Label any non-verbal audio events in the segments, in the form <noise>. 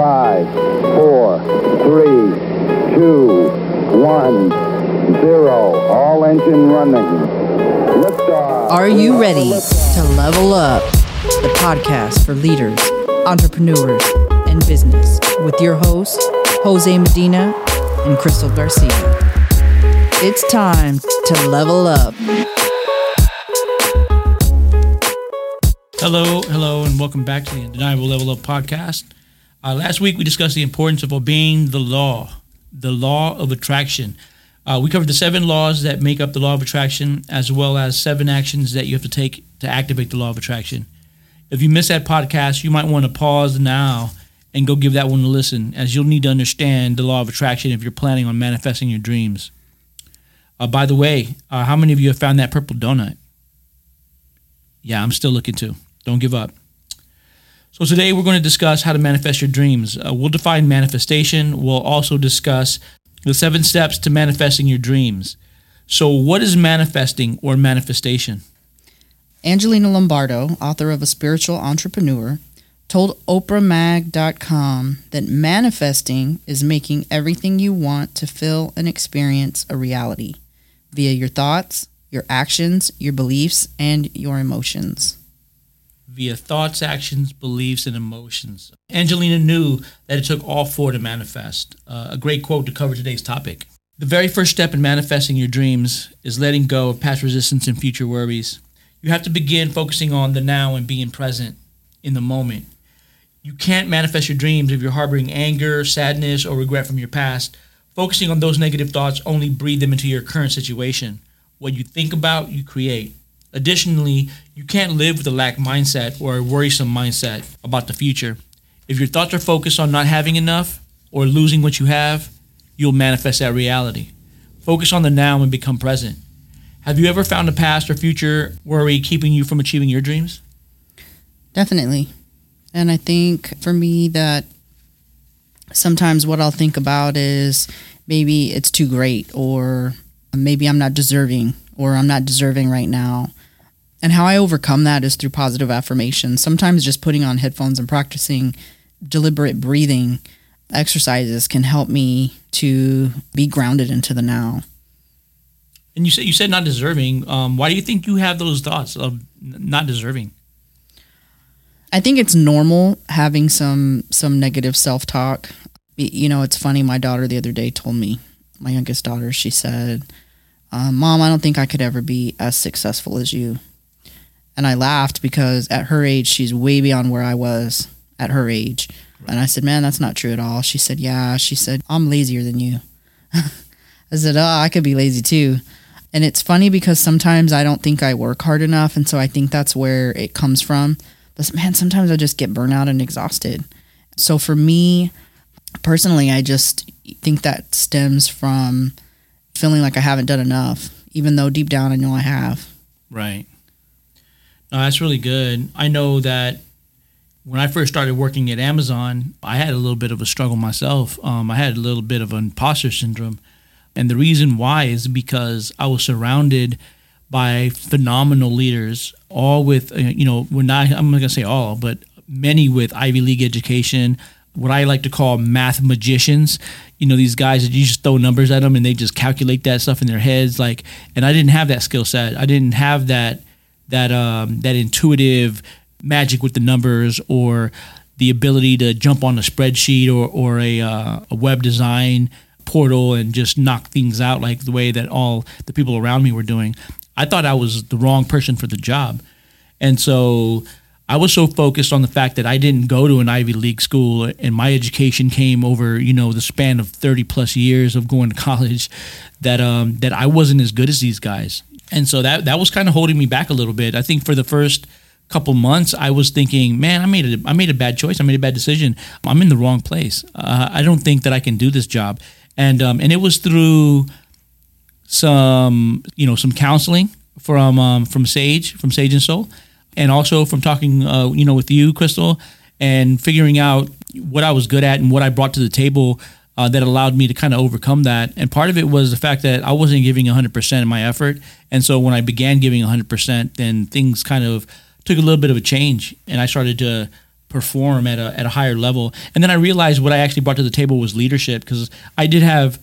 Five, four, three, two, one, zero. All engine running. Liftoff. Are you ready to level up? The podcast for leaders, entrepreneurs, and business with your hosts, Jose Medina and Crystal Garcia. It's time to level up. Hello, hello, and welcome back to the Undeniable Level Up podcast. Uh, last week we discussed the importance of obeying the law, the law of attraction. Uh, we covered the seven laws that make up the law of attraction, as well as seven actions that you have to take to activate the law of attraction. If you missed that podcast, you might want to pause now and go give that one a listen, as you'll need to understand the law of attraction if you're planning on manifesting your dreams. Uh, by the way, uh, how many of you have found that purple donut? Yeah, I'm still looking too. Don't give up. So, today we're going to discuss how to manifest your dreams. Uh, we'll define manifestation. We'll also discuss the seven steps to manifesting your dreams. So, what is manifesting or manifestation? Angelina Lombardo, author of A Spiritual Entrepreneur, told OprahMag.com that manifesting is making everything you want to feel and experience a reality via your thoughts, your actions, your beliefs, and your emotions via thoughts, actions, beliefs, and emotions. Angelina knew that it took all four to manifest. Uh, a great quote to cover today's topic. The very first step in manifesting your dreams is letting go of past resistance and future worries. You have to begin focusing on the now and being present in the moment. You can't manifest your dreams if you're harboring anger, sadness, or regret from your past. Focusing on those negative thoughts only breed them into your current situation. What you think about, you create. Additionally, you can't live with a lack mindset or a worrisome mindset about the future. If your thoughts are focused on not having enough or losing what you have, you'll manifest that reality. Focus on the now and become present. Have you ever found a past or future worry keeping you from achieving your dreams? Definitely. And I think for me that sometimes what I'll think about is maybe it's too great or maybe I'm not deserving or I'm not deserving right now. And how I overcome that is through positive affirmation. Sometimes just putting on headphones and practicing deliberate breathing exercises can help me to be grounded into the now. And you said you said not deserving. Um, why do you think you have those thoughts of not deserving? I think it's normal having some some negative self talk. You know, it's funny. My daughter the other day told me, my youngest daughter, she said, um, "Mom, I don't think I could ever be as successful as you." And I laughed because at her age, she's way beyond where I was at her age. Right. And I said, Man, that's not true at all. She said, Yeah. She said, I'm lazier than you. <laughs> I said, Oh, I could be lazy too. And it's funny because sometimes I don't think I work hard enough. And so I think that's where it comes from. But man, sometimes I just get burnout and exhausted. So for me personally, I just think that stems from feeling like I haven't done enough, even though deep down I know I have. Right. No, that's really good. I know that when I first started working at Amazon, I had a little bit of a struggle myself. Um, I had a little bit of imposter syndrome. And the reason why is because I was surrounded by phenomenal leaders, all with, uh, you know, we're not, I'm not going to say all, but many with Ivy League education, what I like to call math magicians. You know, these guys that you just throw numbers at them and they just calculate that stuff in their heads. Like, and I didn't have that skill set. I didn't have that that um, that intuitive magic with the numbers or the ability to jump on a spreadsheet or, or a, uh, a web design portal and just knock things out like the way that all the people around me were doing. I thought I was the wrong person for the job. And so I was so focused on the fact that I didn't go to an Ivy League school and my education came over, you know, the span of 30 plus years of going to <laughs> college that um that I wasn't as good as these guys and so that that was kind of holding me back a little bit. I think for the first couple months, I was thinking, man, I made a I made a bad choice. I made a bad decision. I'm in the wrong place. Uh, I don't think that I can do this job. And um, and it was through some you know some counseling from um, from Sage from Sage and Soul, and also from talking uh, you know with you, Crystal, and figuring out what I was good at and what I brought to the table uh, that allowed me to kind of overcome that. And part of it was the fact that I wasn't giving 100% of my effort. And so when I began giving 100%, then things kind of took a little bit of a change. And I started to perform at a at a higher level. And then I realized what I actually brought to the table was leadership because I did have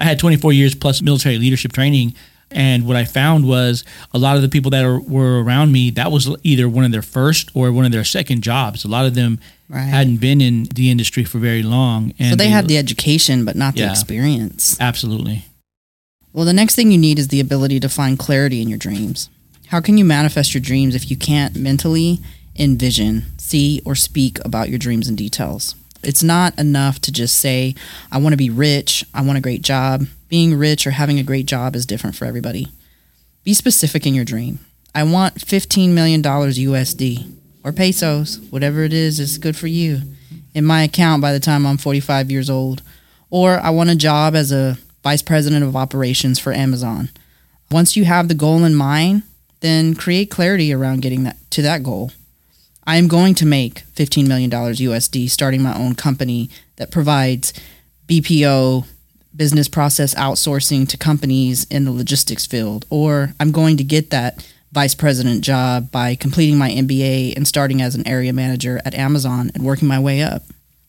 I had 24 years plus military leadership training. And what I found was a lot of the people that are, were around me, that was either one of their first or one of their second jobs. A lot of them Right. hadn't been in the industry for very long. And so they had the education, but not the experience. absolutely. Well, the next thing you need is the ability to find clarity in your dreams. How can you manifest your dreams if you can't mentally envision, see, or speak about your dreams in details? It's not enough to just say, I want to be rich, I want a great job. Being rich or having a great job is different for everybody. Be specific in your dream. I want $15 million USD or pesos, whatever it is, is good for you in my account by the time I'm 45 years old. Or I want a job as a vice president of operations for Amazon. Once you have the goal in mind, then create clarity around getting that to that goal. I am going to make $15 million USD starting my own company that provides BPO business process outsourcing to companies in the logistics field or I'm going to get that vice president job by completing my MBA and starting as an area manager at Amazon and working my way up.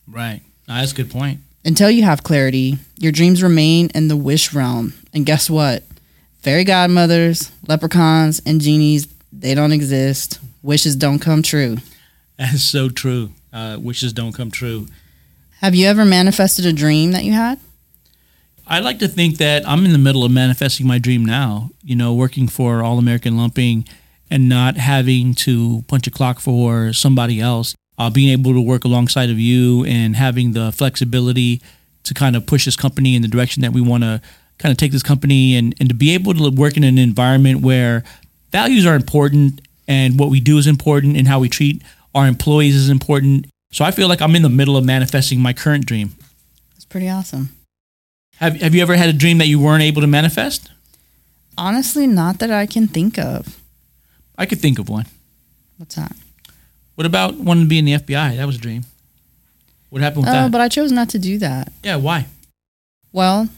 Right. No, that's a good point. Until you have clarity, your dreams remain in the wish realm. And guess what? Fairy godmothers, leprechauns, and genies, they don't exist. Wishes don't come true. That is so true. Uh, wishes don't come true. Have you ever manifested a dream that you had? I like to think that I'm in the middle of manifesting my dream now. You know, working for All American Lumping and not having to punch a clock for somebody else. Uh, being able to work alongside of you and having the flexibility to kind of push this company in the direction that we want to kind of take this company and, and to be able to work in an environment where values are important and what we do is important and how we treat our employees is important. So I feel like I'm in the middle of manifesting my current dream. It's pretty awesome. Have, have you ever had a dream that you weren't able to manifest? Honestly, not that I can think of. I could think of one. What's that? What about wanting to be in the FBI? That was a dream. What happened with Oh, that? but I chose not to do that. yeah, why? Well,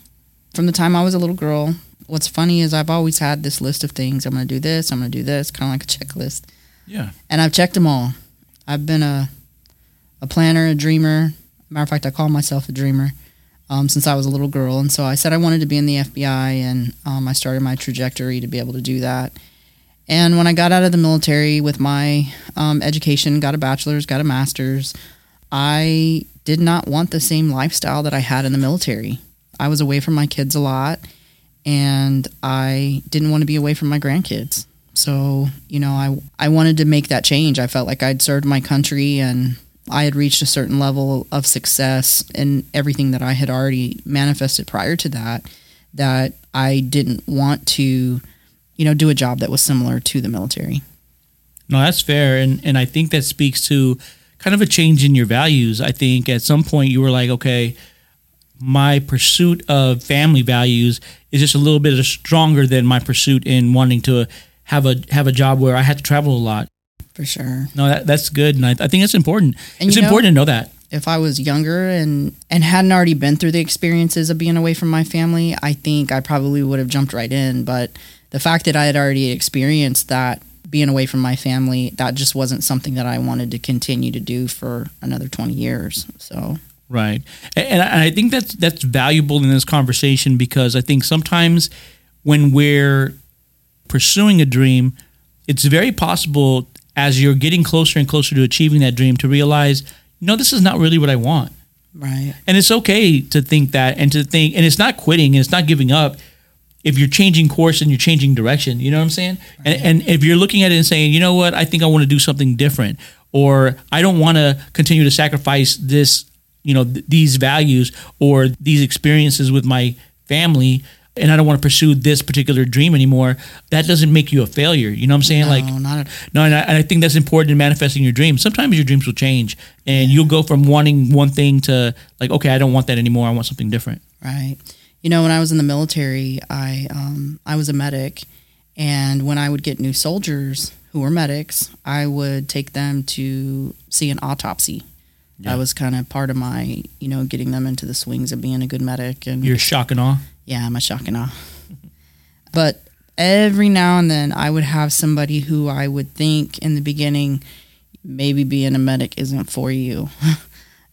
from the time I was a little girl, what's funny is I've always had this list of things. I'm going to do this, I'm going to do this, kind of like a checklist. Yeah. And I've checked them all. I've been a a planner, a dreamer. Matter of fact, I call myself a dreamer um, since I was a little girl. And so I said I wanted to be in the FBI, and um, I started my trajectory to be able to do that. And when I got out of the military with my um, education, got a bachelor's, got a master's, I did not want the same lifestyle that I had in the military. I was away from my kids a lot, and I didn't want to be away from my grandkids. So, you know, I I wanted to make that change. I felt like I'd served my country and I had reached a certain level of success and everything that I had already manifested prior to that that I didn't want to, you know, do a job that was similar to the military. No, that's fair, and and I think that speaks to kind of a change in your values. I think at some point you were like, okay, my pursuit of family values is just a little bit stronger than my pursuit in wanting to have a have a job where I had to travel a lot. For sure. No, that, that's good, and I, I think that's important. And it's you know- important to know that. if I was younger and and hadn't already been through the experiences of being away from my family, I think I probably would have jumped right in. But the fact that I had already experienced that being away from my family, that just wasn't something that I wanted to continue to do for another twenty years. So Right, and, I think that's that's valuable in this conversation because I think sometimes when we're pursuing a dream, it's very possible as you're getting closer and closer to achieving that dream to realize, no, this is not really what I want. right, And it's okay to think that and to think, and it's not quitting and it's not giving up if you're changing course and you're changing direction. You know what I'm saying? And, and if you're looking at it and saying, you know what, I think I want to do something different, or I don't want to continue to sacrifice this, you know, th- these values or these experiences with my family. And I don't want to pursue this particular dream anymore. That doesn't make you a failure. You know what I'm saying? no, like, not at, no, and I, and I think that's important in manifesting your dreams. Sometimes your dreams will change, and you'll go from wanting one thing to like, okay, I don't want that anymore. I want something different. right. You know, when I was in the military, I um, I was a medic, and when I would get new soldiers who were medics, I would take them to see an autopsy. Yeah. That was kind of part of my, you know, getting them into the swings of being a good medic. And You're shock and awe. Yeah, I'm a shock and awe. <laughs> But every now and then, I would have somebody who I would think in the beginning, maybe being a medic isn't for you. <laughs>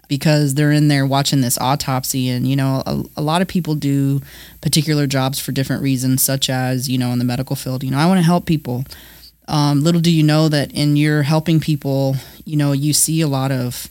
Because they're in there watching this autopsy and you know a, a, lot of people do particular jobs for different reasons such as you know in the medical field you know i want to help people. Um, little do you know that in your helping people you know you see a lot of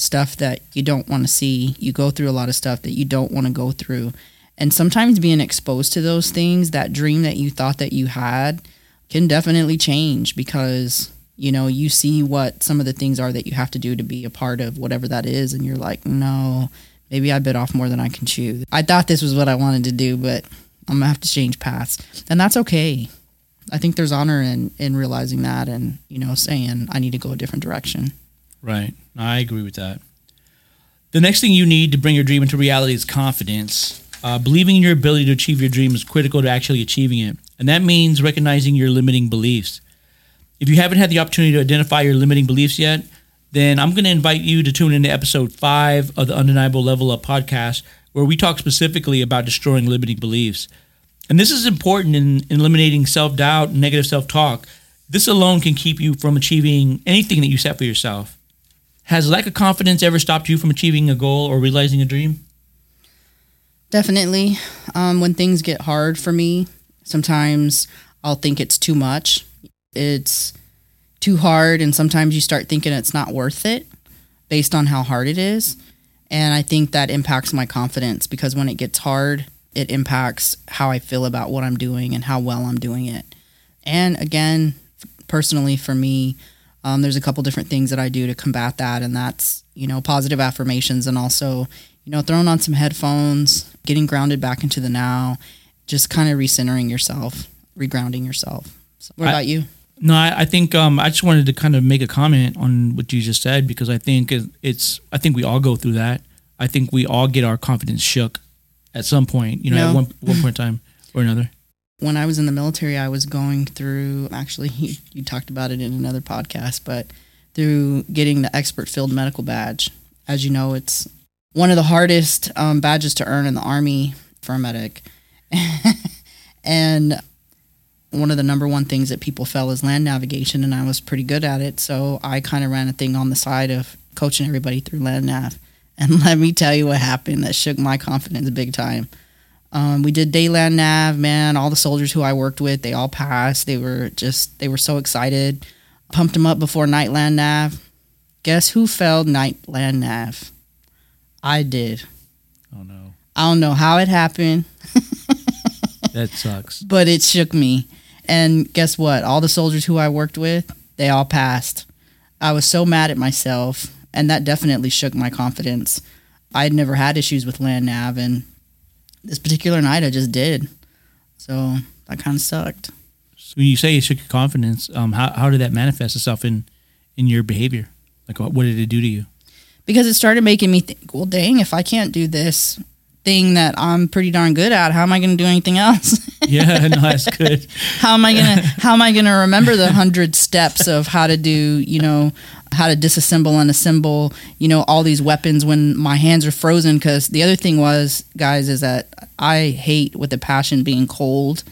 stuff that you don't want to see. You go through a lot of stuff that you don't want to go through and sometimes being exposed to those things that dream that you thought that you had can definitely change because you know you see what some of the things are that you have to do to be a part of whatever that is and you're like no maybe i bit off more than i can chew. I thought this was what i wanted to do but i'm gonna have to change paths. And that's okay. I think there's honor in in realizing that and you know saying i need to go a different direction. Right. I agree with that. The next thing you need to bring your dream into reality is confidence uh, believing in your ability to achieve your dream is critical to actually achieving it and that means recognizing your limiting beliefs if you haven't had the opportunity to identify your limiting beliefs yet, then I'm going to invite you to tune into episode five of the Undeniable Level Up podcast, where we talk specifically about destroying limiting beliefs. And this is important in, in eliminating self doubt and negative self talk. This alone can keep you from achieving anything that you set for yourself. Has lack of confidence ever stopped you from achieving a goal or realizing a dream? Definitely. Um, when things get hard for me, sometimes I'll think it's too much. It's too hard and sometimes you start thinking it's not worth it based on how hard it is. And i think that impacts my confidence because when it gets hard it impacts how i feel about what i'm doing and how well i'm doing it. And again personally for me um, there's a couple different things that i do to combat that and that's you know positive affirmations and also you know throwing on some headphones getting grounded back into the now just kind of recentering yourself regrounding yourself so what I, about you no, I, I think um, I just wanted to kind of make a comment on what you just said because I think it's I think we all go through that. I think we all get our confidence shook at some point, you know, no. at one, one point in time or another. When I was in the military, I was going through actually <laughs> you, you talked about it in another podcast, but through getting the expert field medical badge. As you know, it's one of the hardest um, badges to earn in the army for a medic. <laughs> and one of the number one things that people fell is land navigation, and I was pretty good at it. So I kind of ran a thing on the side of coaching everybody through land nav. <laughs> And let me tell you what happened that shook my confidence big time. Um, we did day land nav, man. All the soldiers who I worked with, they all passed. They were just, they were so excited. Pumped them up before night land nav. Guess who failed night land nav? I did. Oh no. I don't know how it happened. <laughs> that sucks. But it shook me. And guess what? All the soldiers who I worked with, they all passed. I was so mad at myself, and that definitely shook my confidence. I had never had issues with land nav, and this particular night I just did. So that kind of sucked. So when you say it shook your confidence, um, how how did that manifest itself in in your behavior? Like, what, what did it do to you? Because it started making me think, well, dang, if I can't do this thing that I'm pretty darn good at, how am I going to do anything else? <laughs> yeah, no, that's good. how am I gonna How am I gonna remember the hundred steps of how to do, you know, how to disassemble and assemble, you know, all these weapons when my hands are frozen? Because the other thing was, guys, is that I hate with a passion being cold,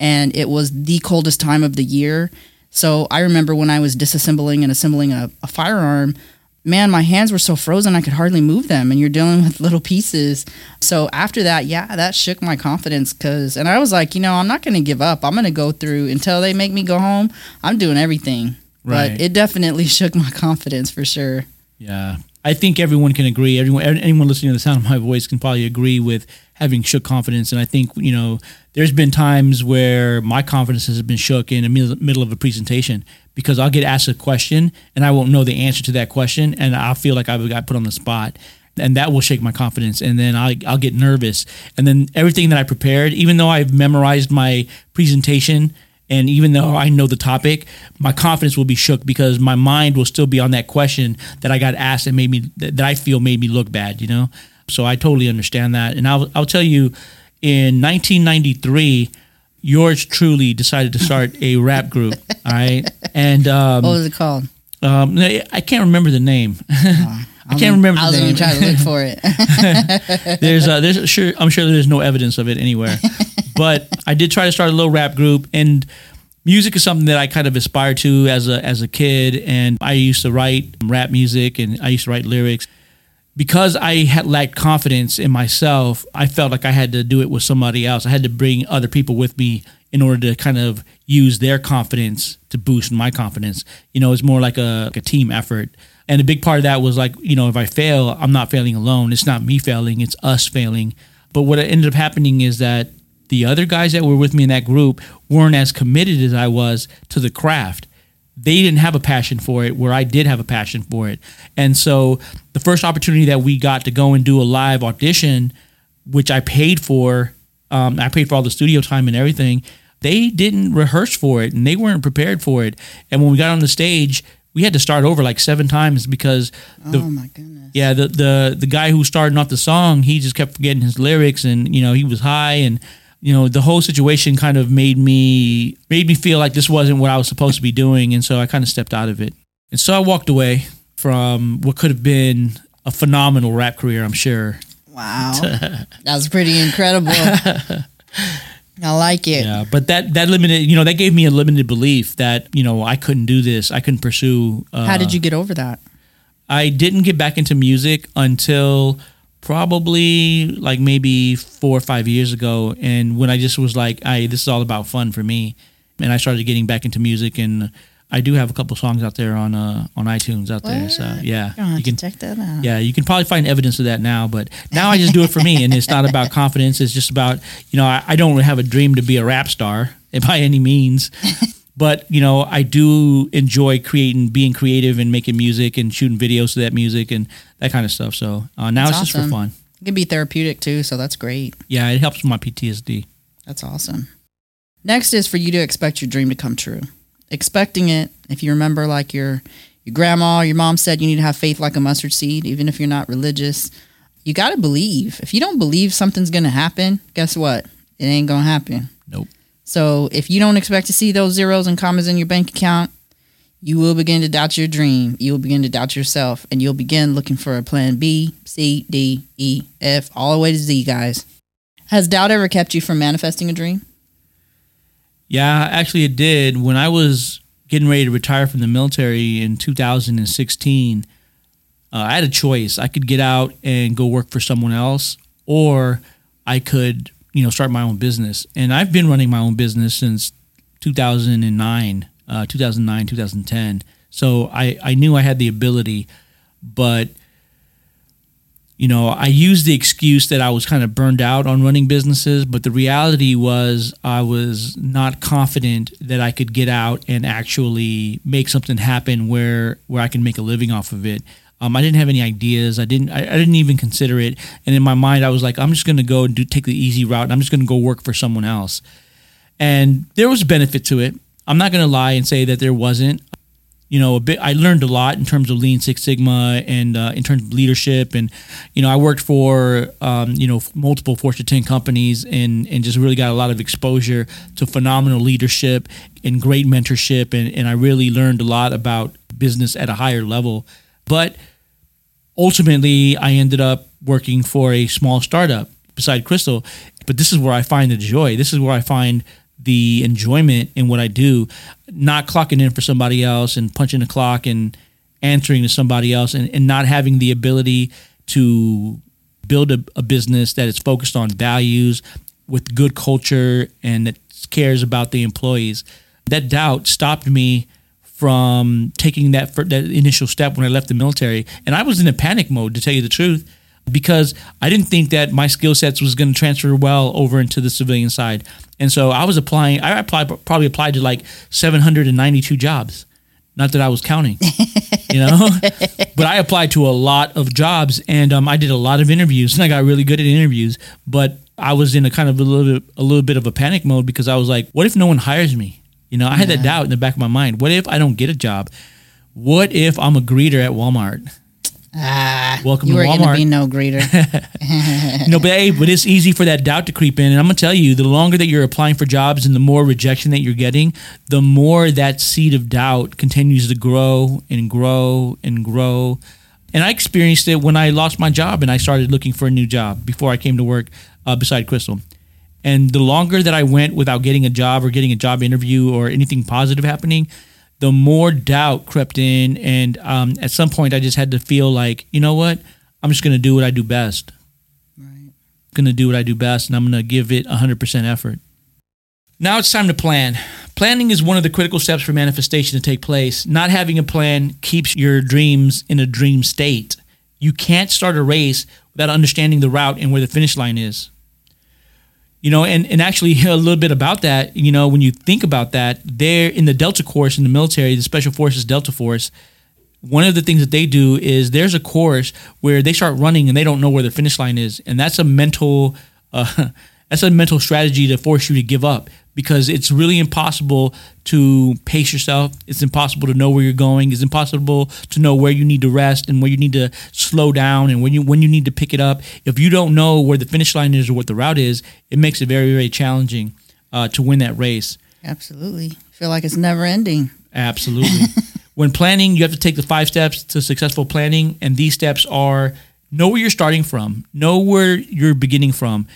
and it was the coldest time of the year. So I remember when I was disassembling and assembling a, a firearm man, my hands were so frozen I could hardly move them. And you're dealing with little pieces. So after that, yeah, that shook my confidence because, and I was like, you know, I'm not going to give up. I'm going to go through until they make me go home. I'm doing everything. Right. But it definitely <laughs> shook my confidence for sure. Yeah. I think everyone can agree. Everyone, anyone listening to the sound of my voice can probably agree with having shook confidence. And I think you know, there's been times where my confidence has been shook in the middle of a presentation because I'll get asked a question and I won't know the answer to that question, and I'll feel like I've got put on the spot. And that will shake my confidence, and then I'll, I'll get nervous. And then everything that I prepared, even though I've memorized my presentation and even though I know the topic, my confidence will be shook because my mind will still be on that question that I got asked and made me that I feel made me look bad, you know? So I totally understand that. And I'll I'll tell you in 1993 yours truly decided to start a <laughs> rap group, all right? And um, what was it called? Um, I can't remember the name. <laughs> I can't remember. I was going to try to look for it. <laughs> there's, uh, there's sure, I'm sure there's no evidence of it anywhere, but I did try to start a little rap group, and music is something that I kind of aspired to as a as a kid, and I used to write rap music and I used to write lyrics. Because I had lacked confidence in myself, I felt like I had to do it with somebody else. I had to bring other people with me in order to kind of use their confidence to boost my confidence. You know, it's more like a, like a team effort. And a big part of that was like, you know, if I fail, I'm not failing alone. It's not me failing, it's us failing. But what ended up happening is that the other guys that were with me in that group weren't as committed as I was to the craft. They didn't have a passion for it where I did have a passion for it. And so the first opportunity that we got to go and do a live audition, which I paid for, um, I paid for all the studio time and everything. They didn't rehearse for it and they weren't prepared for it. And when we got on the stage, we had to start over like seven times because the, oh my goodness. yeah, the the the guy who started off the song, he just kept forgetting his lyrics, and you know he was high, and you know the whole situation kind of made me made me feel like this wasn't what I was supposed to be doing, and so I kind of stepped out of it, and so I walked away from what could have been a phenomenal rap career, I'm sure. Wow. <laughs> That's pretty incredible. I like it. Yeah, but that that limited, you know, that gave me a limited belief that you know I couldn't do this, I couldn't pursue. Uh, How did you get over that? I didn't get back into music until probably like maybe four or five years ago, and when I just was like, "I this is all about fun for me," and I started getting back into music, and I do have a couple songs out there on uh on iTunes out there. So yeah, you can check that out. yeah, you can probably find evidence of that now, but now I just do it for me, and it's not about confidence. It's just about you know I, I don't really have a dream to be a rap star <laughs> by any means, but you know I do enjoy creating, being creative, and making music and shooting videos to that music and that kind of stuff. So uh, now That's it's just for fun. It can be therapeutic too, so that's great. Yeah, it helps with my PTSD. That's awesome. Next is for you to expect your dream to come true. Expecting it, if you remember, like your your grandma, or your mom said, you need to have faith like a mustard seed, even if you're not religious. You got to believe. If you don't believe something's going to happen, guess what? It ain't going to happen. Nope. So if you don't expect to see those zeros and commas in your bank account, you will begin to doubt your dream. You will begin to doubt yourself, and you'll begin looking for a plan B, C, D, E, F, all the way to Z, guys. Has doubt ever kept you from manifesting a dream? Yeah, actually, it did. When I was getting ready to retire from the military in 2016, uh, I had a choice. I could get out and go work for someone else, or I could, you know, start my own business. And I've been running my own business since 2009, uh, 2009, 2010. So I, I knew I had the ability, but you know, I used the excuse that I was kind of burned out on running businesses, but the reality was I was not confident that I could get out and actually make something happen where where I can make a living off of it. Um, I didn't have any ideas. I didn't. I, I didn't even consider it. And in my mind, I was like, I'm just going to go and do take the easy route. I'm just going to go work for someone else. And there was benefit to it. I'm not going to lie and say that there wasn't you know, a bit. I learned a lot in terms of Lean Six Sigma and uh, in terms of leadership, and you know, I worked for um, you know multiple Fortune 10 companies, and and just really got a lot of exposure to phenomenal leadership and great mentorship, and and I really learned a lot about business at a higher level. But ultimately, I ended up working for a small startup beside Crystal. But this is where I find the joy. This is where I find the enjoyment in what I do, not clocking in for somebody else and punching the clock and answering to somebody else and, and not having the ability to build a, a business that is focused on values with good culture and that cares about the employees. That doubt stopped me from taking that that initial step when I left the military, and I was in a panic mode to tell you the truth because I didn't think that my skill sets was going to transfer well over into the civilian side. And so I was applying. I applied probably applied to like 792 jobs. Not that I was counting, <laughs> you know, but I applied to a lot of jobs and um, I did a lot of interviews and I got really good at interviews. But I was in a kind of a little bit, a little bit of a panic mode because I was like, what if no one hires me? You know, I had that doubt in the back of my mind. What if I don't get a job? What if I'm a greeter at Walmart? Ah, Welcome you to were going to be no greeter. <laughs> no, but hey, but it's easy for that doubt to creep in. And I'm gonna tell you, the longer that you're applying for jobs and the more rejection that you're getting, the more that seed of doubt continues to grow and grow and grow. And I experienced it when I lost my job and I started looking for a new job before I came to work uh, beside Crystal. And the longer that I went without getting a job or getting a job interview or anything positive happening, the more doubt crept in. And um, at some point, I just had to feel like, you know what? I'm just going to do what I do best. Right. Going to do what I do best, and I'm going to give it 100% effort. Now it's time to plan. Planning is one of the critical steps for manifestation to take place. Not having a plan keeps your dreams in a dream state. You can't start a race without understanding the route and where the finish line is. You know, and, and actually a little bit about that, you know, when you think about that, there in the Delta course in the military, the Special Forces Delta Force, one of the things that they do is there's a course where they start running and they don't know where the finish line is. And that's a mental uh, <laughs> that's a mental strategy to force you to give up because it's really impossible to pace yourself. It's impossible to know where you're going. It's impossible to know where you need to rest and where you need to slow down and when you when you need to pick it up. If you don't know where the finish line is or what the route is, it makes it very very challenging uh, to win that race. Absolutely. feel like it's never ending. Absolutely. <laughs> when planning, you have to take the five steps to successful planning, and these steps are know where you're starting from, know where you're beginning from.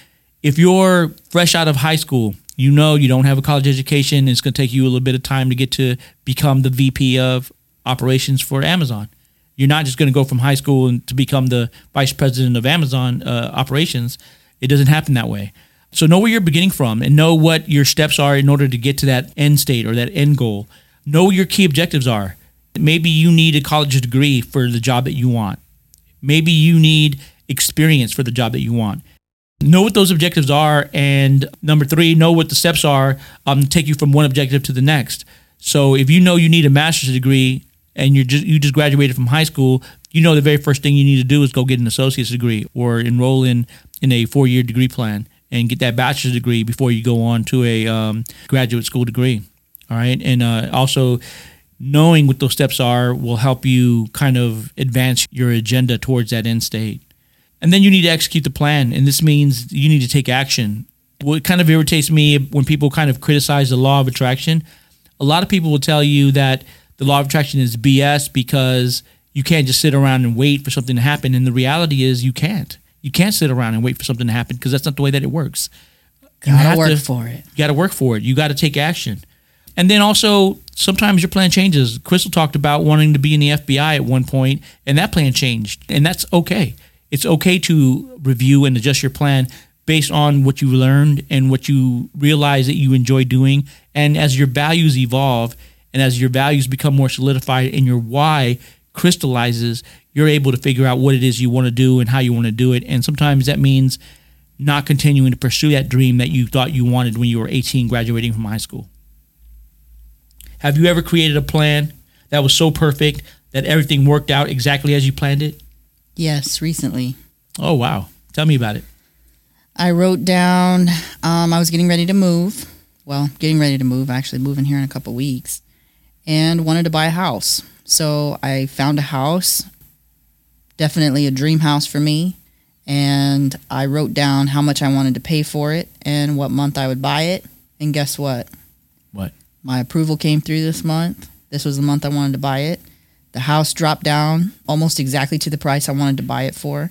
If you're fresh out of high school, you know you don't have a college education. It's going to take you a little bit of time to get to become the VP of operations for Amazon. You're not just going to go from high school and to become the vice president of Amazon uh, operations. It doesn't happen that way. So know where you're beginning from and know what your steps are in order to get to that end state or that end goal. Know what your key objectives are. Maybe you need a college degree for the job that you want. Maybe you need experience for the job that you want know what those objectives are and number three know what the steps are um, take you from one objective to the next. So if you know you need a master's degree and you're just you just graduated from high school you know the very first thing you need to do is go get an associate's degree or enroll in in a four-year degree plan and get that bachelor's degree before you go on to a um, graduate school degree. All right? And uh, also knowing what those steps are will help you kind of advance your agenda towards that end state and then you need to execute the plan. And this means you need to take action. What kind of irritates me when people kind of criticize the law of attraction, a lot of people will tell you that the law of attraction is BS because you can't just sit around and wait for something to happen. And the reality is you can't. You can't sit around and wait for something to happen because that's not the way that it works. You gotta work to, for it. You gotta work for it. You gotta take action. And then also sometimes your plan changes. Crystal talked about wanting to be in the FBI at one point, and that plan changed. And that's okay it's okay to review and adjust your plan based on what you learned and what you realize that you enjoy doing. And as your values evolve and as your values become more solidified and your why crystallizes, you're able to figure out what it is you want to do and how you want to do it. And sometimes that means not continuing to pursue that dream that you thought you wanted when you were 18 graduating from high school. Have you ever created a plan that was so perfect that everything worked out exactly as you planned it? Yes, recently. Oh, wow. Tell me about it. I wrote down, um, I was getting ready to move. Well, getting ready to move, actually, moving here in a couple weeks, and wanted to buy a house. So I found a house, definitely a dream house for me. And I wrote down how much I wanted to pay for it and what month I would buy it. And guess what? What? My approval came through this month. This was the month I wanted to buy it. The house dropped down almost exactly to the price I wanted to buy it for.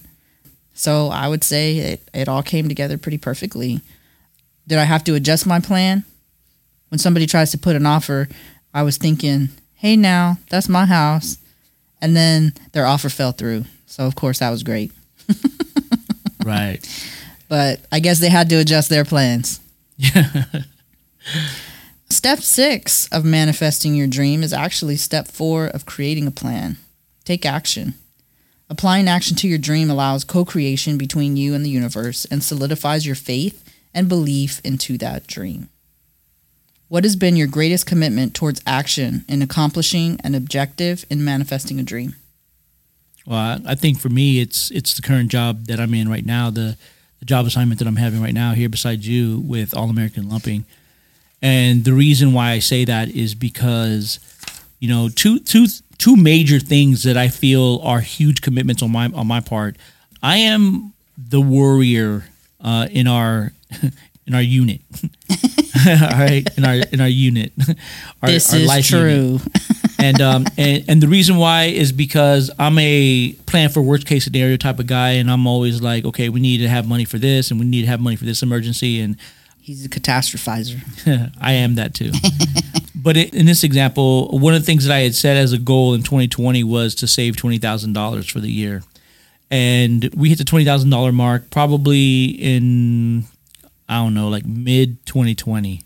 So I would say it, it all came together pretty perfectly. Did I have to adjust my plan? When somebody tries to put an offer, I was thinking, hey, now, that's my house. And then their offer fell through. So, of course, that was great. <laughs> right. But I guess they had to adjust their plans. Yeah. <laughs> Step six of manifesting your dream is actually step four of creating a plan. Take action. Applying action to your dream allows co creation between you and the universe and solidifies your faith and belief into that dream. What has been your greatest commitment towards action in accomplishing an objective in manifesting a dream? Well, I think for me, it's it's the current job that I'm in right now, the, the job assignment that I'm having right now here beside you with All American Lumping. And the reason why I say that is because, you know, two two two major things that I feel are huge commitments on my on my part. I am the warrior uh, in our <laughs> in our unit. <laughs> All right, in our in our unit. <laughs> Our, this our is true. and um and, and the reason why is because I'm a plan for worst case scenario type of guy, and I'm always like, okay, we need to have money for this, and we need to have money for this emergency, and He's a catastrophizer. <laughs> I am that too. <laughs> but in this example, one of the things that I had set as a goal in 2020 was to save $20,000 for the year. And we hit the $20,000 mark probably in, I don't know, like mid 2020.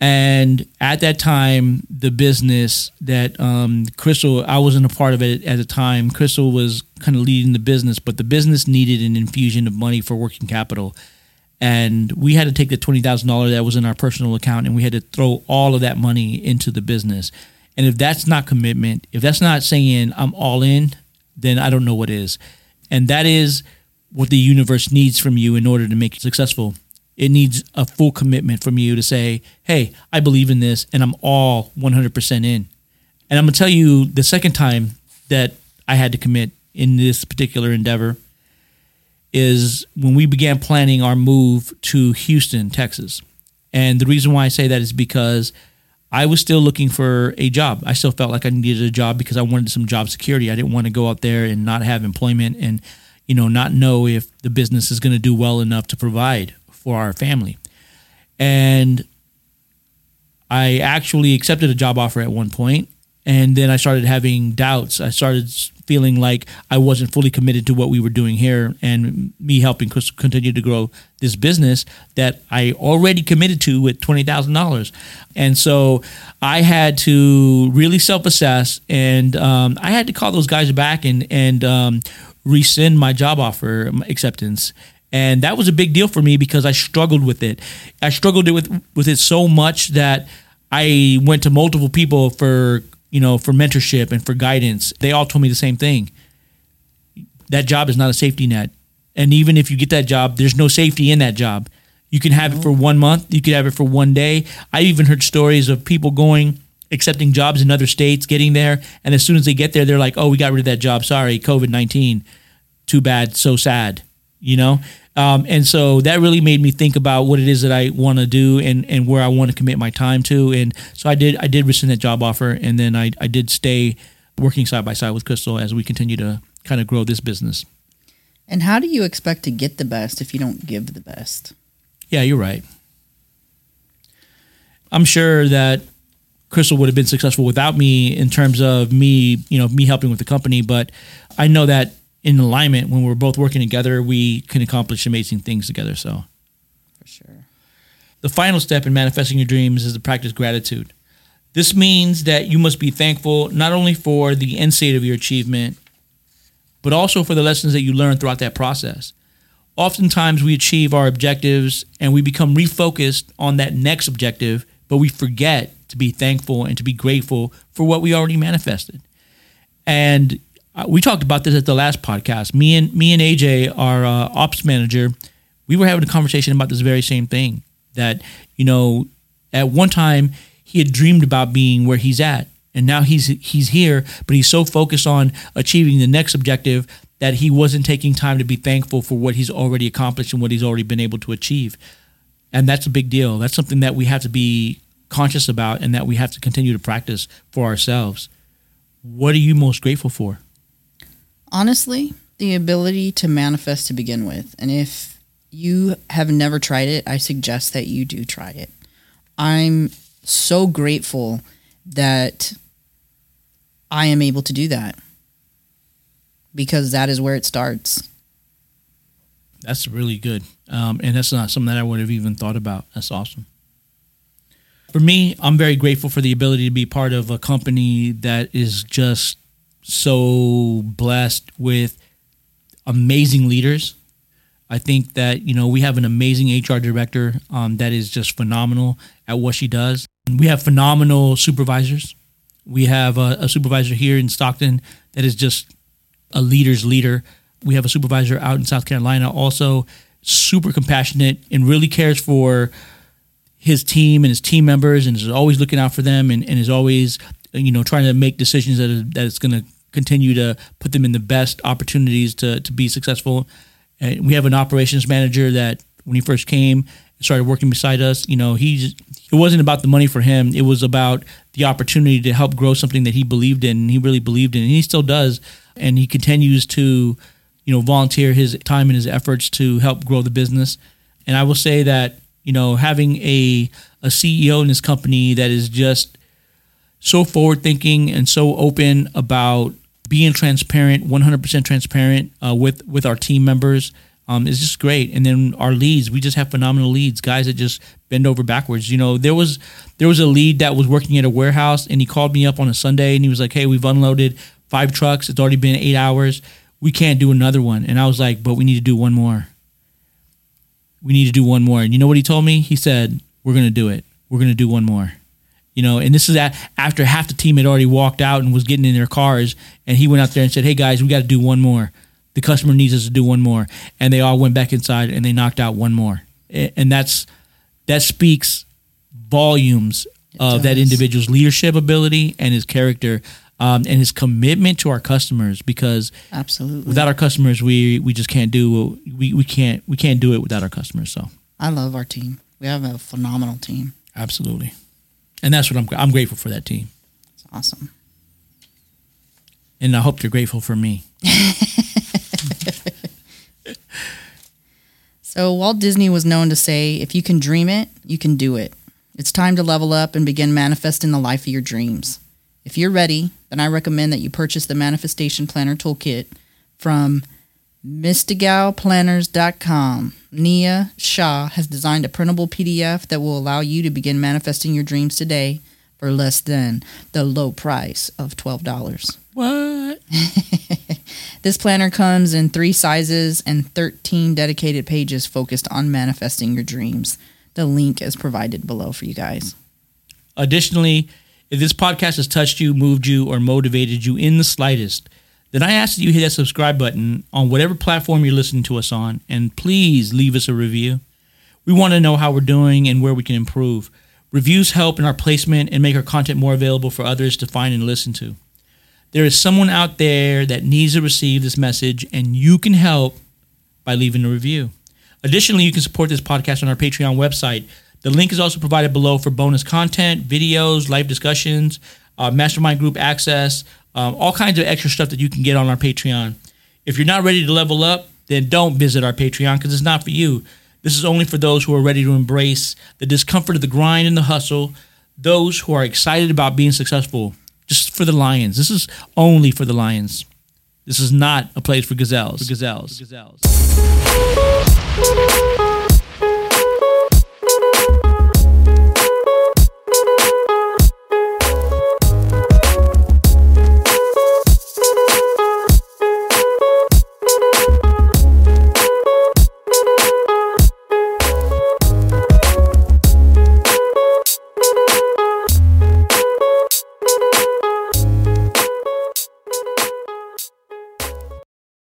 And at that time, the business that um, Crystal, I wasn't a part of it at the time. Crystal was kind of leading the business, but the business needed an infusion of money for working capital. And we had to take the $20,000 that was in our personal account and we had to throw all of that money into the business. And if that's not commitment, if that's not saying I'm all in, then I don't know what is. And that is what the universe needs from you in order to make it successful. It needs a full commitment from you to say, hey, I believe in this and I'm all 100% in. And I'm going to tell you the second time that I had to commit in this particular endeavor is when we began planning our move to Houston, Texas. And the reason why I say that is because I was still looking for a job. I still felt like I needed a job because I wanted some job security. I didn't want to go out there and not have employment and you know not know if the business is going to do well enough to provide for our family. And I actually accepted a job offer at one point and then I started having doubts. I started feeling like I wasn't fully committed to what we were doing here and me helping continue to grow this business that I already committed to with $20,000. And so I had to really self assess and um, I had to call those guys back and, and um, rescind my job offer acceptance. And that was a big deal for me because I struggled with it. I struggled with, with it so much that I went to multiple people for you know, for mentorship and for guidance, they all told me the same thing. That job is not a safety net. And even if you get that job, there's no safety in that job. You can have it for one month, you could have it for one day. I even heard stories of people going, accepting jobs in other states, getting there, and as soon as they get there, they're like, oh, we got rid of that job. Sorry, COVID 19. Too bad, so sad, you know? Um, and so that really made me think about what it is that I want to do and, and where I want to commit my time to. And so I did I did rescind that job offer, and then I, I did stay working side by side with Crystal as we continue to kind of grow this business. And how do you expect to get the best if you don't give the best? Yeah, you're right. I'm sure that Crystal would have been successful without me in terms of me, you know, me helping with the company. But I know that in alignment when we're both working together, we can accomplish amazing things together. So, for sure. The final step in manifesting your dreams is to practice gratitude. This means that you must be thankful not only for the end state of your achievement, but also for the lessons that you learn throughout that process. Oftentimes, we achieve our objectives and we become refocused on that next objective, but we forget to be thankful and to be grateful for what we already manifested. And uh, we talked about this at the last podcast. Me and me and AJ, our uh, ops manager, we were having a conversation about this very same thing. That you know, at one time he had dreamed about being where he's at, and now he's he's here, but he's so focused on achieving the next objective that he wasn't taking time to be thankful for what he's already accomplished and what he's already been able to achieve. And that's a big deal. That's something that we have to be conscious about and that we have to continue to practice for ourselves. What are you most grateful for? Honestly, the ability to manifest to begin with. And if you have never tried it, I suggest that you do try it. I'm so grateful that I am able to do that because that is where it starts. That's really good. Um, and that's not something that I would have even thought about. That's awesome. For me, I'm very grateful for the ability to be part of a company that is just so blessed with amazing leaders. I think that you know we have an amazing HR director um, that is just phenomenal at what she does. We have phenomenal supervisors. We have a, a supervisor here in Stockton that is just a leader's leader. We have a supervisor out in South Carolina also super compassionate and really cares for his team and his team members and is always looking out for them and, and is always you know trying to make decisions that are, that it's going to continue to put them in the best opportunities to to be successful. And we have an operations manager that when he first came and started working beside us, you know, he it wasn't about the money for him. It was about the opportunity to help grow something that he believed in and he really believed in and he still does and he continues to you know volunteer his time and his efforts to help grow the business. And I will say that You know, having a a CEO in this company that is just so forward thinking and so open about being transparent, 100% transparent uh, with with our team members um, is just great. And then our leads, we just have phenomenal leads, guys that just bend over backwards. You know, there was there was a lead that was working at a warehouse, and he called me up on a Sunday, and he was like, "Hey, we've unloaded five trucks. It's already been eight hours. We can't do another one." And I was like, "But we need to do one more. We need to do one more." And you know what he told me? He said, "We're gonna do it. We're gonna do one more." You know, and this is at, after half the team had already walked out and was getting in their cars, and he went out there and said, "Hey guys, we got to do one more. The customer needs us to do one more." And they all went back inside and they knocked out one more, and that's that speaks volumes of that individual's leadership ability and his character. Um, and his commitment to our customers because Absolutely. without our customers we we just can't do we, we can't we can't do it without our customers so I love our team. We have a phenomenal team. absolutely and that's what I'm I'm grateful for that team It's awesome. and I hope they're grateful for me. <laughs> So Walt Disney was known to say, if you can dream it, you can do it. It's time to level up and begin manifesting the life of your dreams. If you're ready, then I recommend that you purchase the Manifestation Planner Toolkit from mystigalplanners.com. Nia Shah has designed a printable PDF that will allow you to begin manifesting your dreams today for less than the low price of $12. What? <laughs> This planner comes in three sizes and 13 dedicated pages focused on manifesting your dreams. The link is provided below for you guys. Additionally, if this podcast has touched you, moved you, or motivated you in the slightest, then I ask that you hit that subscribe button on whatever platform you're listening to us on, and please leave us a review. We want to know how we're doing and where we can improve. Reviews help in our placement and make our content more available for others to find and listen to. There is someone out there that needs to receive this message, and you can help by leaving a review. Additionally, you can support this podcast on our Patreon website. The link is also provided below for bonus content, videos, live discussions, uh, mastermind group access, um, all kinds of extra stuff that you can get on our Patreon. If you're not ready to level up, then don't visit our Patreon because it's not for you. This is only for those who are ready to embrace the discomfort of the grind and the hustle, those who are excited about being successful. Just for the lions. This is only for the lions. This is not a place for gazelles. For gazelles. For gazelles.